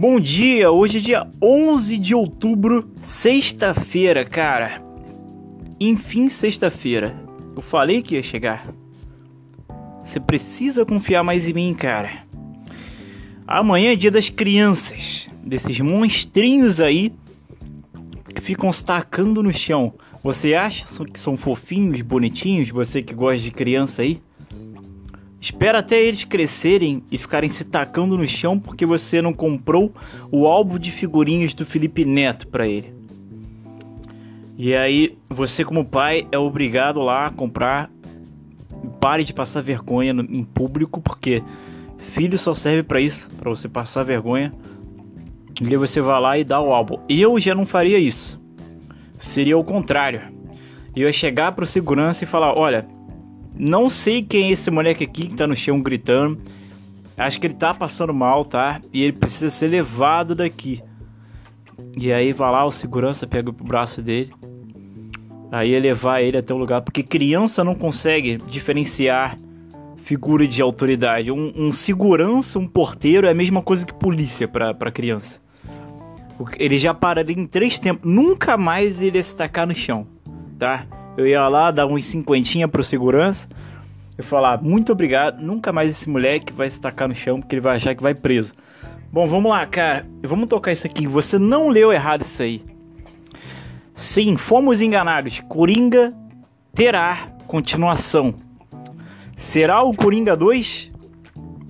Bom dia, hoje é dia 11 de outubro, sexta-feira, cara. Enfim, sexta-feira. Eu falei que ia chegar. Você precisa confiar mais em mim, cara. Amanhã é dia das crianças, desses monstrinhos aí que ficam se tacando no chão. Você acha que são fofinhos, bonitinhos? Você que gosta de criança aí? Espera até eles crescerem e ficarem se tacando no chão porque você não comprou o álbum de figurinhas do Felipe Neto para ele. E aí, você como pai é obrigado lá a comprar. Pare de passar vergonha no, em público porque filho só serve para isso, para você passar vergonha. E aí você vai lá e dá o álbum. Eu já não faria isso. Seria o contrário. Eu ia chegar pro segurança e falar: "Olha, não sei quem é esse moleque aqui que tá no chão gritando. Acho que ele tá passando mal, tá? E ele precisa ser levado daqui. E aí vai lá, o segurança pega o braço dele. Aí ia levar ele até o lugar. Porque criança não consegue diferenciar figura de autoridade. Um, um segurança, um porteiro é a mesma coisa que polícia pra, pra criança. Ele já pararia em três tempos. Nunca mais ele ia se tacar no chão, tá? Eu ia lá dar uns cinquentinha pro segurança e falar muito obrigado, nunca mais esse moleque vai se tacar no chão porque ele vai achar que vai preso. Bom, vamos lá, cara. Vamos tocar isso aqui. Você não leu errado isso aí. Sim, fomos enganados. Coringa terá continuação. Será o Coringa 2?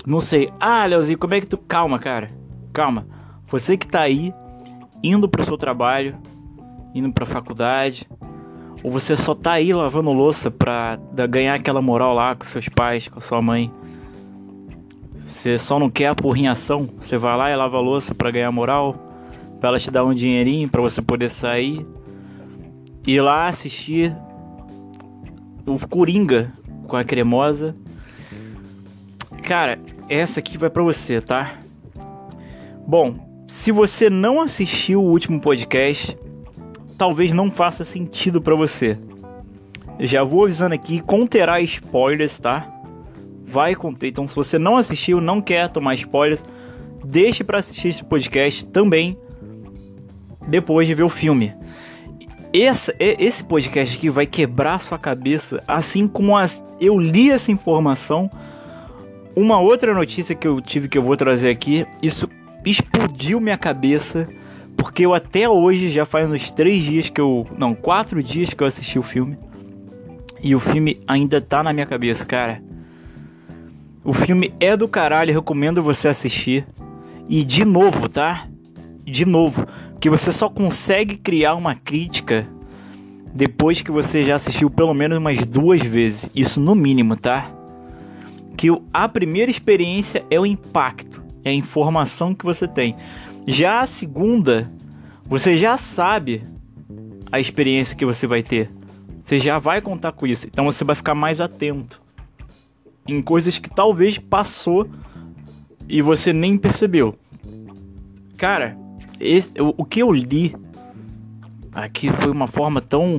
Não sei. Ah, Leozinho, como é que tu. Calma, cara. Calma. Você que tá aí, indo pro seu trabalho, indo pra faculdade, ou você só tá aí lavando louça pra ganhar aquela moral lá com seus pais, com sua mãe. Você só não quer a porrinhação. Você vai lá e lava louça pra ganhar moral. Pra ela te dar um dinheirinho pra você poder sair. Ir lá assistir o Coringa com a cremosa. Cara, essa aqui vai pra você, tá? Bom, se você não assistiu o último podcast, talvez não faça sentido para você. Já vou avisando aqui, conterá spoilers, tá? Vai conter. Então, se você não assistiu, não quer tomar spoilers, deixe para assistir esse podcast também depois de ver o filme. Esse, esse podcast aqui vai quebrar sua cabeça, assim como as, eu li essa informação. Uma outra notícia que eu tive que eu vou trazer aqui, isso explodiu minha cabeça porque eu até hoje, já faz uns três dias que eu. Não, quatro dias que eu assisti o filme. E o filme ainda tá na minha cabeça, cara. O filme é do caralho, recomendo você assistir. E de novo, tá? De novo. Que você só consegue criar uma crítica depois que você já assistiu pelo menos umas duas vezes. Isso no mínimo, tá? Que a primeira experiência é o impacto, é a informação que você tem. Já a segunda, você já sabe a experiência que você vai ter. Você já vai contar com isso. Então você vai ficar mais atento em coisas que talvez passou e você nem percebeu. Cara, esse, o, o que eu li aqui foi uma forma tão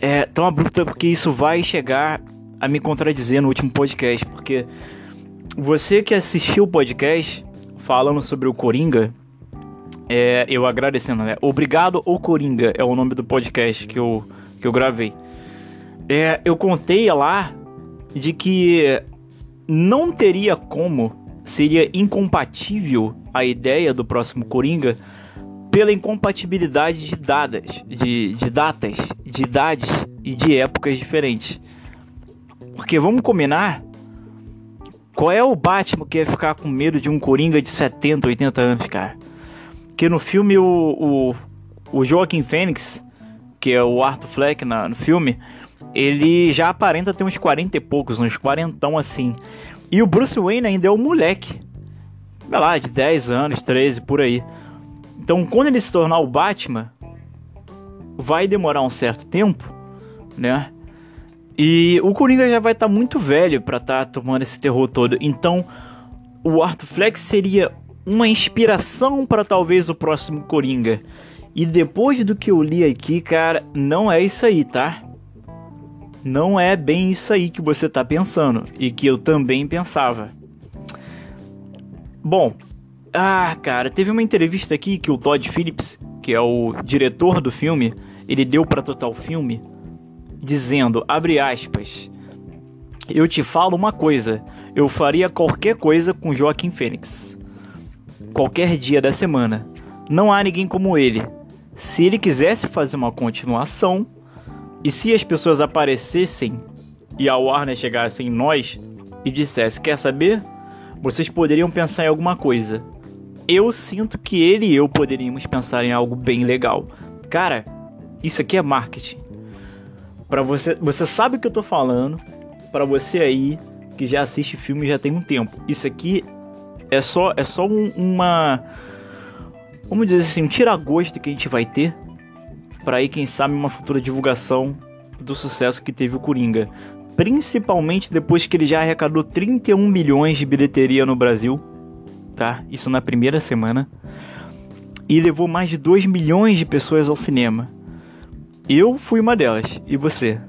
é, tão abrupta porque isso vai chegar a me contradizer no último podcast, porque você que assistiu o podcast falando sobre o Coringa, é, eu agradecendo, né? Obrigado, o Coringa é o nome do podcast que eu, que eu gravei. É, eu contei lá de que não teria como, seria incompatível a ideia do próximo Coringa pela incompatibilidade de dadas, de, de datas, de idades e de épocas diferentes. Porque vamos combinar qual é o Batman que ia ficar com medo de um Coringa de 70, 80 anos, cara? Que no filme o, o, o Joaquim Fênix, que é o Arthur Fleck na, no filme, ele já aparenta ter uns 40 e poucos, uns quarentão assim. E o Bruce Wayne ainda é um moleque. Sei lá, de 10 anos, 13, por aí. Então, quando ele se tornar o Batman, vai demorar um certo tempo, né? E o Coringa já vai estar tá muito velho para estar tá tomando esse terror todo. Então, o Arthur Flex seria uma inspiração para talvez o próximo Coringa. E depois do que eu li aqui, cara, não é isso aí, tá? Não é bem isso aí que você tá pensando e que eu também pensava. Bom, Ah, cara, teve uma entrevista aqui que o Todd Phillips, que é o diretor do filme, ele deu para Total Filme, dizendo, abre aspas, eu te falo uma coisa, eu faria qualquer coisa com Joaquim Fênix. Qualquer dia da semana. Não há ninguém como ele. Se ele quisesse fazer uma continuação, e se as pessoas aparecessem e a Warner chegasse em nós e dissesse: Quer saber? Vocês poderiam pensar em alguma coisa. Eu sinto que ele e eu poderíamos pensar em algo bem legal. Cara, isso aqui é marketing. Para você, você sabe o que eu tô falando. Para você aí que já assiste filme já tem um tempo. Isso aqui é só é só um, uma vamos dizer assim, um tira-gosto que a gente vai ter para aí quem sabe uma futura divulgação do sucesso que teve o Coringa, principalmente depois que ele já arrecadou 31 milhões de bilheteria no Brasil, tá? Isso na primeira semana. E levou mais de 2 milhões de pessoas ao cinema. Eu fui uma delas, e você?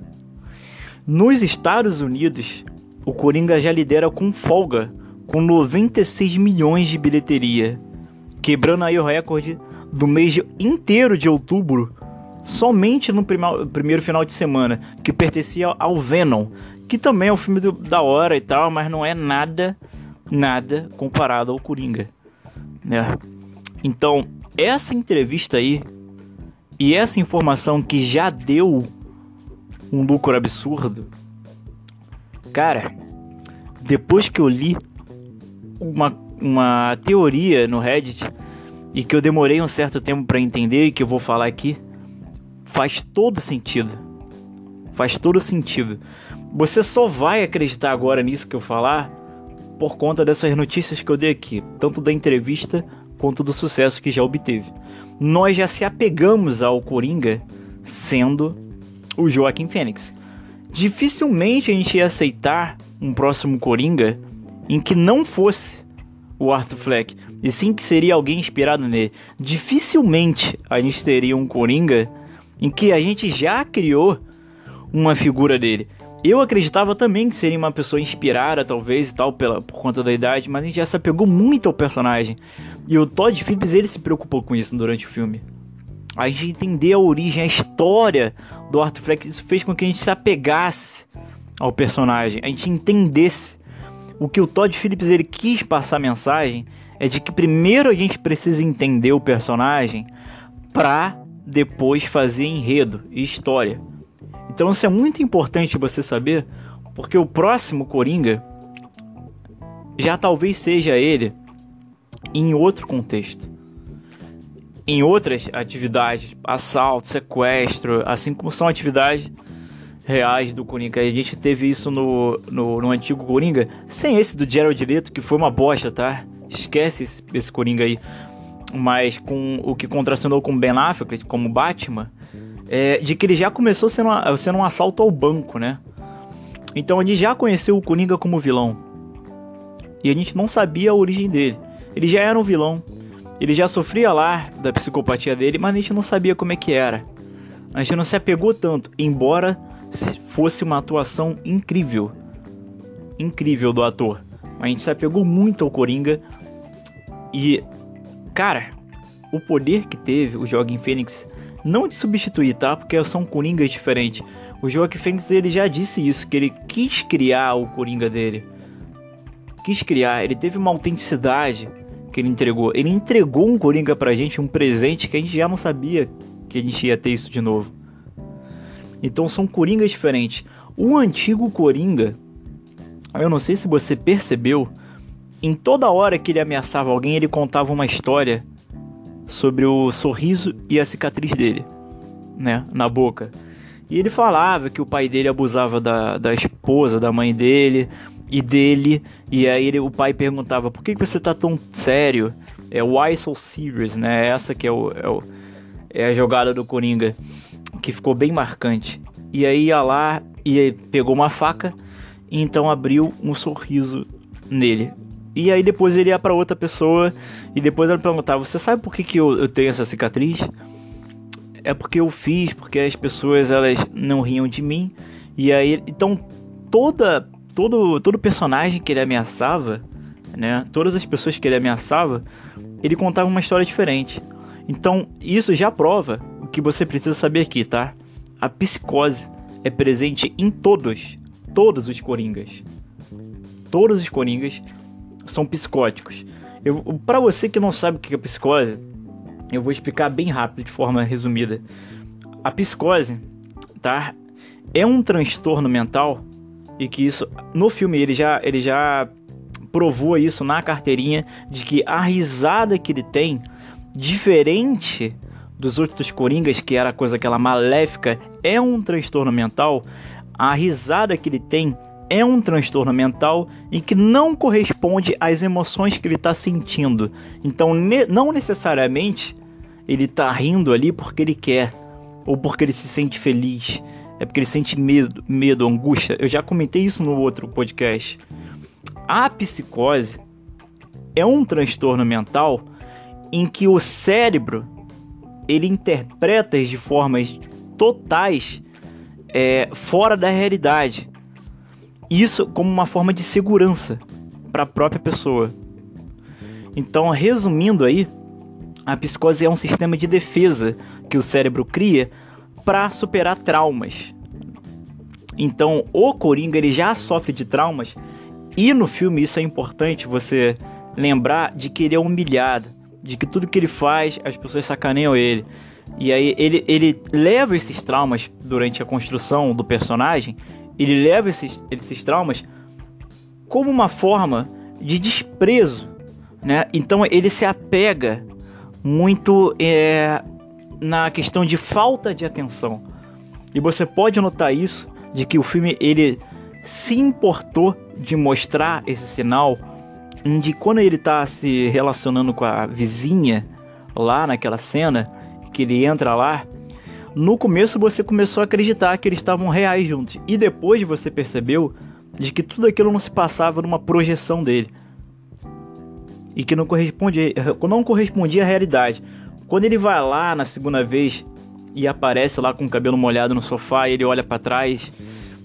Nos Estados Unidos, o Coringa já lidera com folga, com 96 milhões de bilheteria, quebrando aí o recorde do mês inteiro de outubro, somente no primeiro final de semana, que pertencia ao Venom, que também é um filme do, da hora e tal, mas não é nada, nada comparado ao Coringa, né? Então, essa entrevista aí e essa informação que já deu um lucro absurdo, cara, depois que eu li uma, uma teoria no Reddit e que eu demorei um certo tempo para entender e que eu vou falar aqui, faz todo sentido. Faz todo sentido. Você só vai acreditar agora nisso que eu falar por conta dessas notícias que eu dei aqui, tanto da entrevista quanto do sucesso que já obteve nós já se apegamos ao Coringa sendo o Joaquim Fênix. Dificilmente a gente ia aceitar um próximo Coringa em que não fosse o Arthur Fleck, e sim que seria alguém inspirado nele. Dificilmente a gente teria um Coringa em que a gente já criou uma figura dele. Eu acreditava também que seria uma pessoa inspirada, talvez, e tal, pela, por conta da idade, mas a gente já se apegou muito ao personagem. E o Todd Phillips, ele se preocupou com isso durante o filme. A gente entender a origem, a história do Arthur Fleck, isso fez com que a gente se apegasse ao personagem, a gente entendesse. O que o Todd Phillips ele quis passar a mensagem é de que primeiro a gente precisa entender o personagem para depois fazer enredo e história. Então isso é muito importante você saber, porque o próximo Coringa já talvez seja ele em outro contexto. Em outras atividades, assalto, sequestro, assim como são atividades reais do Coringa. A gente teve isso no, no, no, antigo Coringa, sem esse do Gerald Leto, que foi uma bosta, tá? Esquece esse, esse Coringa aí. Mas com o que contracionou com Ben Affleck como Batman, é, de que ele já começou sendo, uma, sendo um assalto ao banco, né? Então a gente já conheceu o Coringa como vilão. E a gente não sabia a origem dele. Ele já era um vilão. Ele já sofria lá da psicopatia dele, mas a gente não sabia como é que era. A gente não se apegou tanto, embora fosse uma atuação incrível. Incrível do ator. A gente se apegou muito ao Coringa. E, cara, o poder que teve o Joaquim Fênix não de substituir, tá? Porque são coringas diferentes. O Joaquim Fênix ele já disse isso, que ele quis criar o coringa dele. Quis criar, ele teve uma autenticidade que ele entregou. Ele entregou um coringa pra gente, um presente que a gente já não sabia que a gente ia ter isso de novo. Então são coringas diferentes. O antigo coringa, eu não sei se você percebeu, em toda hora que ele ameaçava alguém, ele contava uma história sobre o sorriso e a cicatriz dele, né, na boca. E ele falava que o pai dele abusava da, da esposa, da mãe dele e dele. E aí ele, o pai perguntava: Por que, que você tá tão sério? É why so serious, né? Essa que é, o, é, o, é a jogada do Coringa, que ficou bem marcante. E aí ia lá e pegou uma faca e então abriu um sorriso nele. E aí depois ele ia para outra pessoa e depois ela perguntava: Você sabe por que, que eu, eu tenho essa cicatriz? É porque eu fiz, porque as pessoas elas não riam de mim. E aí, então toda todo todo personagem que ele ameaçava, né? Todas as pessoas que ele ameaçava ele contava uma história diferente. Então, isso já prova o que você precisa saber aqui, tá? A psicose é presente em todos, todos os coringas. Todos os coringas são psicóticos. Para você que não sabe o que é psicose, eu vou explicar bem rápido, de forma resumida. A psicose, tá? É um transtorno mental e que isso no filme ele já ele já provou isso na carteirinha de que a risada que ele tem diferente dos outros coringas que era coisa aquela maléfica é um transtorno mental. A risada que ele tem é um transtorno mental em que não corresponde às emoções que ele está sentindo. Então, ne não necessariamente ele está rindo ali porque ele quer ou porque ele se sente feliz. É porque ele sente medo, medo, angústia. Eu já comentei isso no outro podcast. A psicose é um transtorno mental em que o cérebro ele interpreta de formas totais é, fora da realidade. Isso como uma forma de segurança para a própria pessoa. Então, resumindo aí, a psicose é um sistema de defesa que o cérebro cria para superar traumas. Então, o Coringa ele já sofre de traumas e no filme isso é importante você lembrar de que ele é humilhado, de que tudo que ele faz as pessoas sacaneiam ele. E aí ele, ele leva esses traumas durante a construção do personagem, ele leva esses, esses traumas como uma forma de desprezo, né? Então ele se apega muito é, na questão de falta de atenção. E você pode notar isso de que o filme ele se importou de mostrar esse sinal de quando ele está se relacionando com a vizinha lá naquela cena que ele entra lá, no começo você começou a acreditar que eles estavam reais juntos e depois você percebeu de que tudo aquilo não se passava numa projeção dele e que não correspondia, não correspondia à realidade. Quando ele vai lá na segunda vez e aparece lá com o cabelo molhado no sofá, ele olha para trás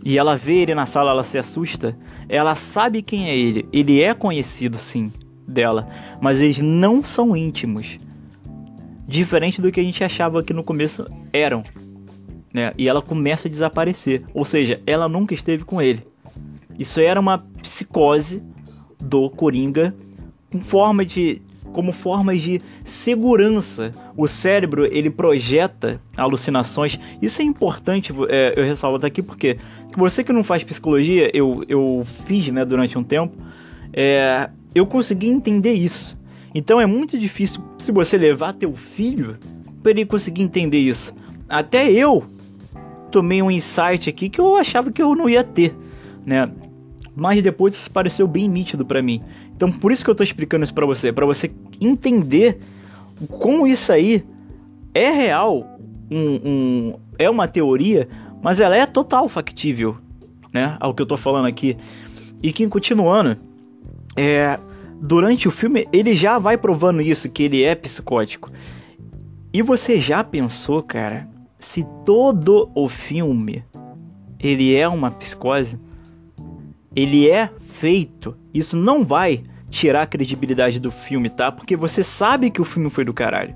e ela vê ele na sala, ela se assusta. Ela sabe quem é ele. Ele é conhecido sim dela, mas eles não são íntimos. Diferente do que a gente achava que no começo eram. Né? E ela começa a desaparecer, ou seja, ela nunca esteve com ele. Isso era uma psicose do Coringa com forma de como de segurança. O cérebro ele projeta alucinações. Isso é importante é, eu ressalto aqui porque você que não faz psicologia, eu, eu fiz né, durante um tempo, é, eu consegui entender isso. Então é muito difícil se você levar teu filho para ele conseguir entender isso. Até eu tomei um insight aqui que eu achava que eu não ia ter, né? Mas depois isso pareceu bem nítido para mim. Então por isso que eu tô explicando isso para você, para você entender como isso aí é real, um, um, é uma teoria, mas ela é total factível, né? Ao que eu tô falando aqui. E que continuando, é, durante o filme ele já vai provando isso, que ele é psicótico. E você já pensou, cara, se todo o filme ele é uma psicose? Ele é feito, isso não vai tirar a credibilidade do filme, tá? Porque você sabe que o filme foi do caralho.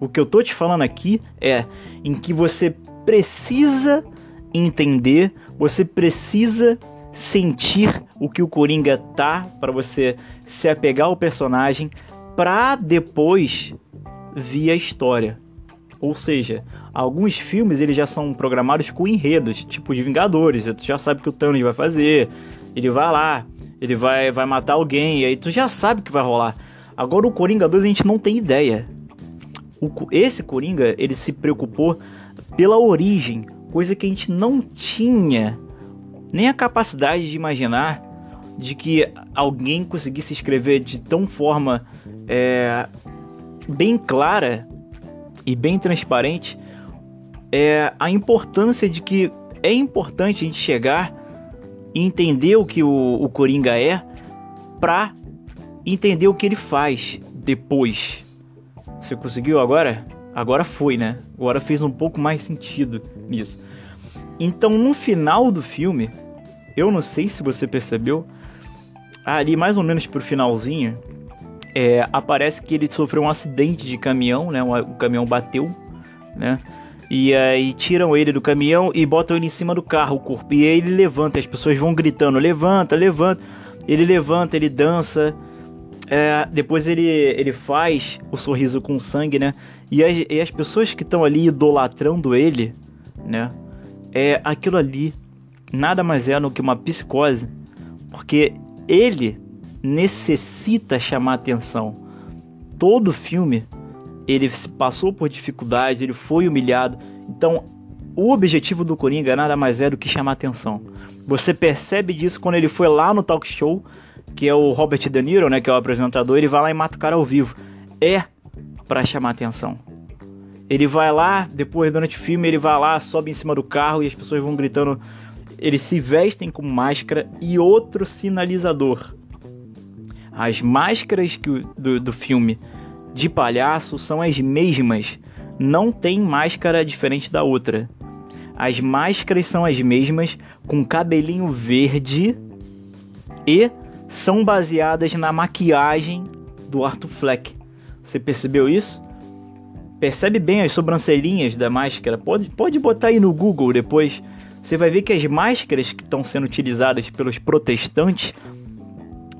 O que eu tô te falando aqui é em que você precisa entender, você precisa sentir o que o Coringa tá para você se apegar ao personagem para depois vir a história. Ou seja, alguns filmes eles já são programados com enredos, tipo de Vingadores, tu já sabe o que o Thanos vai fazer, ele vai lá, ele vai, vai matar alguém, e aí tu já sabe o que vai rolar. Agora o Coringa 2 a gente não tem ideia. O, esse Coringa, ele se preocupou pela origem, coisa que a gente não tinha nem a capacidade de imaginar de que alguém conseguisse escrever de tão forma é, bem clara e bem transparente é, a importância de que é importante a gente chegar e entender o que o, o Coringa é pra entender o que ele faz depois. Você conseguiu agora? Agora foi, né? Agora fez um pouco mais sentido nisso. Então, no final do filme, eu não sei se você percebeu, ali mais ou menos pro finalzinho, é, aparece que ele sofreu um acidente de caminhão, né? O caminhão bateu, né? E aí tiram ele do caminhão e botam ele em cima do carro, o corpo. E aí ele levanta, as pessoas vão gritando: levanta, levanta. Ele levanta, ele dança. É, depois ele, ele faz o sorriso com sangue, né? E as, e as pessoas que estão ali idolatrando ele, né? É aquilo ali nada mais é do que uma psicose, porque ele necessita chamar atenção. Todo filme ele passou por dificuldades, ele foi humilhado. Então, o objetivo do Coringa nada mais é do que chamar atenção. Você percebe disso quando ele foi lá no talk show, que é o Robert De Niro, né, que é o apresentador, ele vai lá e mata o cara ao vivo. É para chamar atenção. Ele vai lá, depois durante o filme, ele vai lá, sobe em cima do carro e as pessoas vão gritando. Eles se vestem com máscara e outro sinalizador. As máscaras que, do, do filme de palhaço são as mesmas. Não tem máscara diferente da outra. As máscaras são as mesmas, com cabelinho verde e são baseadas na maquiagem do Arthur Fleck. Você percebeu isso? Percebe bem as sobrancelhinhas da máscara. Pode, pode botar aí no Google depois. Você vai ver que as máscaras que estão sendo utilizadas pelos protestantes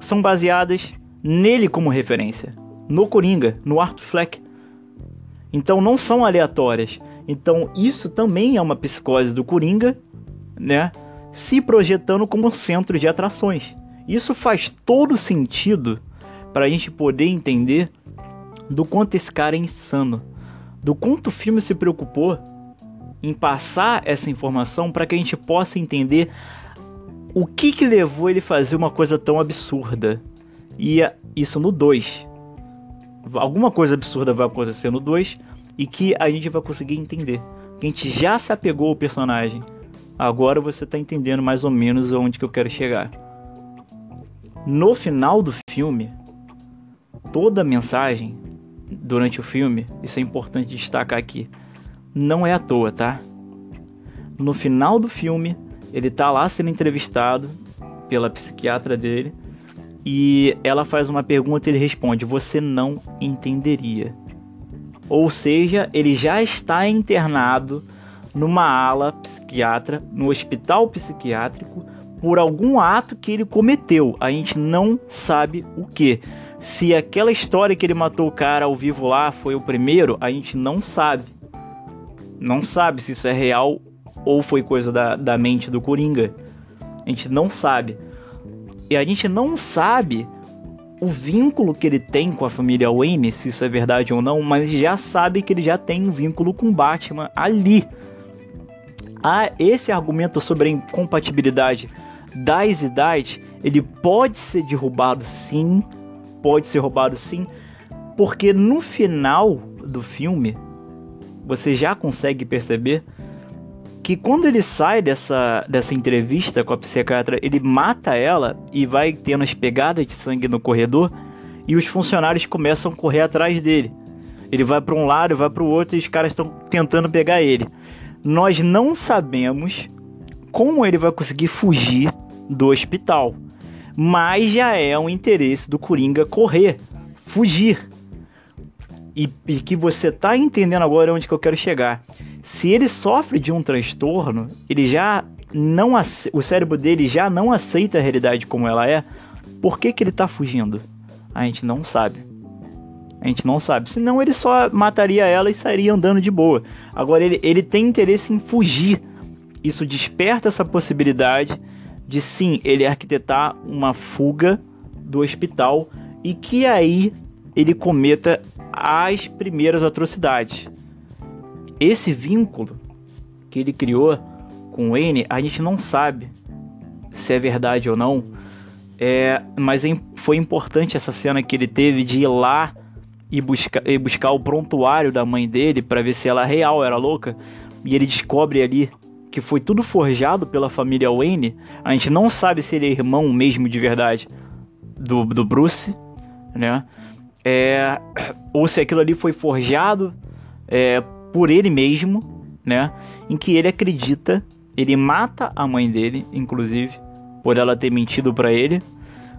são baseadas nele como referência no Coringa, no Art Fleck. Então não são aleatórias. Então isso também é uma psicose do Coringa, né? Se projetando como centro de atrações. Isso faz todo sentido para a gente poder entender do quanto esse cara é insano, do quanto o filme se preocupou em passar essa informação para que a gente possa entender o que que levou ele a fazer uma coisa tão absurda. E isso no 2 alguma coisa absurda vai acontecer no 2 e que a gente vai conseguir entender. A gente já se apegou ao personagem. Agora você está entendendo mais ou menos aonde que eu quero chegar. No final do filme, toda a mensagem durante o filme, isso é importante destacar aqui, não é à toa, tá? No final do filme, ele tá lá sendo entrevistado pela psiquiatra dele e ela faz uma pergunta e ele responde: Você não entenderia. Ou seja, ele já está internado numa ala psiquiatra, no hospital psiquiátrico, por algum ato que ele cometeu. A gente não sabe o que. Se aquela história que ele matou o cara ao vivo lá foi o primeiro, a gente não sabe. Não sabe se isso é real ou foi coisa da, da mente do Coringa. A gente não sabe. E a gente não sabe o vínculo que ele tem com a família Wayne, se isso é verdade ou não, mas já sabe que ele já tem um vínculo com Batman ali. Há esse argumento sobre a incompatibilidade das idades, ele pode ser derrubado sim, pode ser roubado sim, porque no final do filme você já consegue perceber que quando ele sai dessa, dessa entrevista com a psiquiatra, ele mata ela e vai tendo as pegadas de sangue no corredor e os funcionários começam a correr atrás dele. Ele vai para um lado, vai para o outro e os caras estão tentando pegar ele. Nós não sabemos como ele vai conseguir fugir do hospital, mas já é um interesse do Coringa correr, fugir. E, e que você tá entendendo agora onde que eu quero chegar se ele sofre de um transtorno, ele já não o cérebro dele já não aceita a realidade como ela é. Por que, que ele está fugindo? A gente não sabe. A gente não sabe. Senão ele só mataria ela e sairia andando de boa. Agora ele, ele tem interesse em fugir. Isso desperta essa possibilidade de sim, ele arquitetar uma fuga do hospital e que aí ele cometa as primeiras atrocidades esse vínculo que ele criou com Wayne, a gente não sabe se é verdade ou não. É, mas é foi importante essa cena que ele teve de ir lá e buscar, e buscar o prontuário da mãe dele para ver se ela real era louca. E ele descobre ali que foi tudo forjado pela família Wayne. A gente não sabe se ele é irmão mesmo de verdade do, do Bruce, né? É, ou se aquilo ali foi forjado é, por ele mesmo, né? Em que ele acredita, ele mata a mãe dele, inclusive, por ela ter mentido para ele,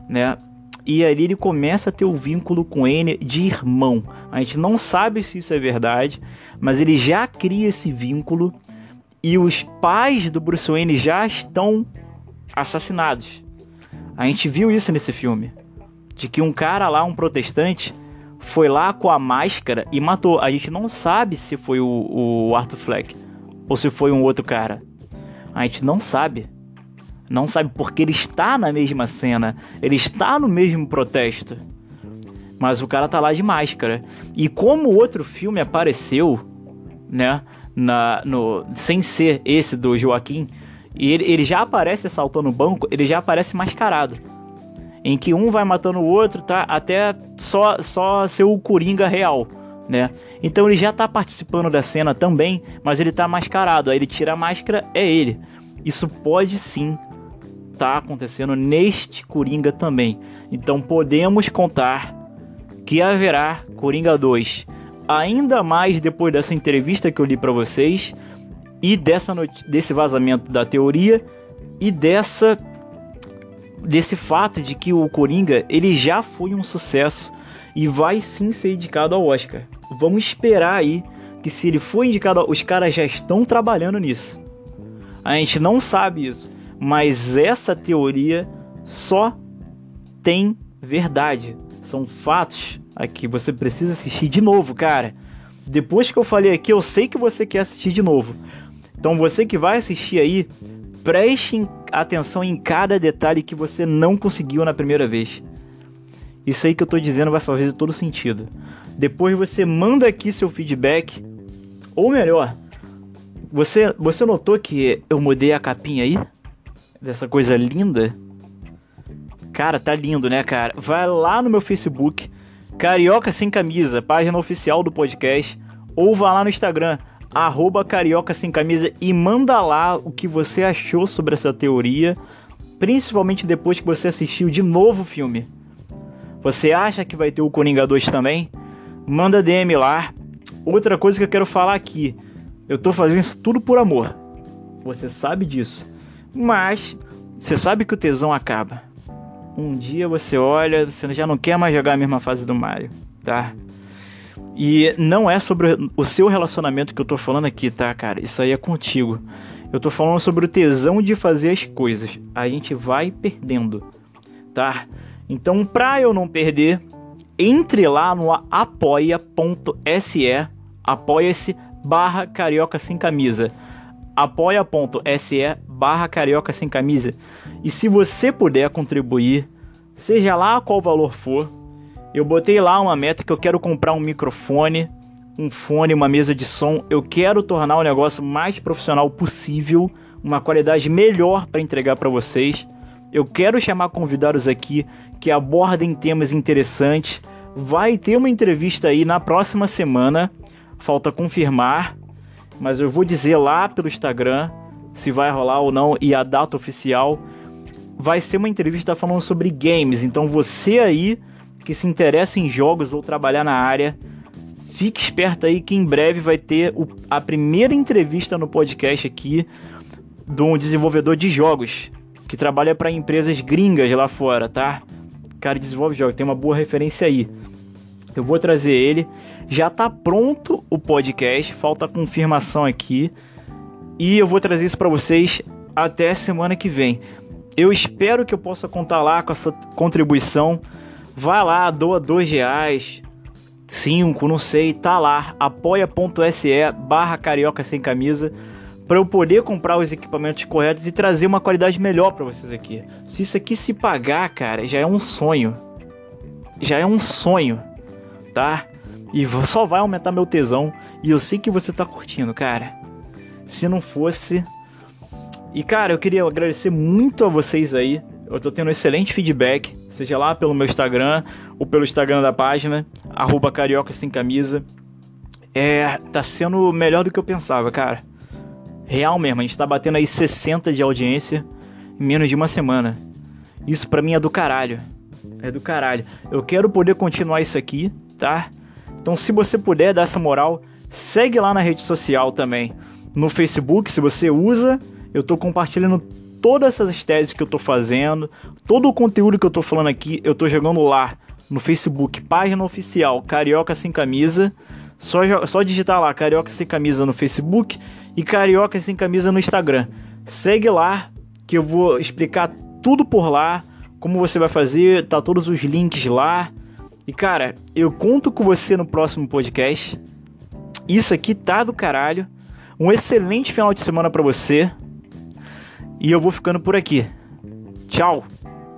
né? e ali ele começa a ter o vínculo com N de irmão. A gente não sabe se isso é verdade, mas ele já cria esse vínculo e os pais do Bruce Wayne já estão assassinados. A gente viu isso nesse filme, de que um cara lá, um protestante, foi lá com a máscara e matou. A gente não sabe se foi o, o Arthur Fleck ou se foi um outro cara. A gente não sabe. Não sabe porque ele está na mesma cena, ele está no mesmo protesto. Mas o cara tá lá de máscara. E como o outro filme apareceu, né, na, no, sem ser esse do Joaquim, e ele, ele já aparece assaltando o banco, ele já aparece mascarado. Em que um vai matando o outro, tá? Até só, só ser o Coringa real, né? Então ele já tá participando da cena também, mas ele tá mascarado. Aí ele tira a máscara, é ele. Isso pode sim tá acontecendo neste Coringa também. Então podemos contar que haverá Coringa 2. Ainda mais depois dessa entrevista que eu li para vocês e dessa desse vazamento da teoria e dessa desse fato de que o Coringa ele já foi um sucesso e vai sim ser indicado ao Oscar. Vamos esperar aí que se ele for indicado, os caras já estão trabalhando nisso. A gente não sabe isso, mas essa teoria só tem verdade. São fatos aqui. Você precisa assistir de novo, cara. Depois que eu falei aqui, eu sei que você quer assistir de novo. Então você que vai assistir aí, preste atenção em cada detalhe que você não conseguiu na primeira vez. Isso aí que eu tô dizendo vai fazer todo sentido. Depois você manda aqui seu feedback. Ou melhor, você, você notou que eu mudei a capinha aí? Dessa coisa linda? Cara, tá lindo, né, cara? Vai lá no meu Facebook, Carioca Sem Camisa, página oficial do podcast. Ou vá lá no Instagram, arroba Carioca Sem Camisa e manda lá o que você achou sobre essa teoria. Principalmente depois que você assistiu de novo o filme. Você acha que vai ter o Coringa 2 também? Manda DM lá. Outra coisa que eu quero falar aqui. Eu tô fazendo isso tudo por amor. Você sabe disso. Mas você sabe que o tesão acaba. Um dia você olha, você já não quer mais jogar a mesma fase do Mario, tá? E não é sobre o seu relacionamento que eu tô falando aqui, tá, cara? Isso aí é contigo. Eu tô falando sobre o tesão de fazer as coisas. A gente vai perdendo, tá? Então, pra eu não perder, entre lá no apoia.se, apoia-se barra carioca sem camisa. apoia.se barra carioca sem camisa. E se você puder contribuir, seja lá qual valor for, eu botei lá uma meta que eu quero comprar um microfone, um fone, uma mesa de som. Eu quero tornar o negócio mais profissional possível, uma qualidade melhor para entregar para vocês. Eu quero chamar convidados aqui que abordem temas interessantes. Vai ter uma entrevista aí na próxima semana, falta confirmar, mas eu vou dizer lá pelo Instagram se vai rolar ou não e a data oficial. Vai ser uma entrevista falando sobre games, então você aí que se interessa em jogos ou trabalhar na área, fique esperto aí que em breve vai ter o, a primeira entrevista no podcast aqui de um desenvolvedor de jogos que trabalha para empresas gringas lá fora, tá? O cara desenvolve jogos, tem uma boa referência aí. Eu vou trazer ele. Já tá pronto o podcast, falta a confirmação aqui. E eu vou trazer isso para vocês até semana que vem. Eu espero que eu possa contar lá com a sua contribuição. Vá lá, doa dois reais, cinco, não sei, tá lá. apoia.se barra carioca sem camisa para eu poder comprar os equipamentos corretos e trazer uma qualidade melhor para vocês aqui. Se isso aqui se pagar, cara, já é um sonho. Já é um sonho, tá? E só vai aumentar meu tesão. E eu sei que você tá curtindo, cara. Se não fosse. E cara, eu queria agradecer muito a vocês aí. Eu tô tendo um excelente feedback. Seja lá pelo meu Instagram ou pelo Instagram da página, arroba carioca sem camisa. É, tá sendo melhor do que eu pensava, cara. Real mesmo, a gente tá batendo aí 60 de audiência em menos de uma semana. Isso pra mim é do caralho. É do caralho. Eu quero poder continuar isso aqui, tá? Então se você puder dar essa moral, segue lá na rede social também. No Facebook, se você usa, eu tô compartilhando todas essas teses que eu tô fazendo, todo o conteúdo que eu tô falando aqui, eu tô jogando lá no Facebook, página oficial Carioca Sem Camisa. Só, só digitar lá Carioca Sem Camisa no Facebook e Carioca Sem Camisa no Instagram. Segue lá que eu vou explicar tudo por lá, como você vai fazer, tá todos os links lá. E cara, eu conto com você no próximo podcast. Isso aqui tá do caralho. Um excelente final de semana para você. E eu vou ficando por aqui. Tchau.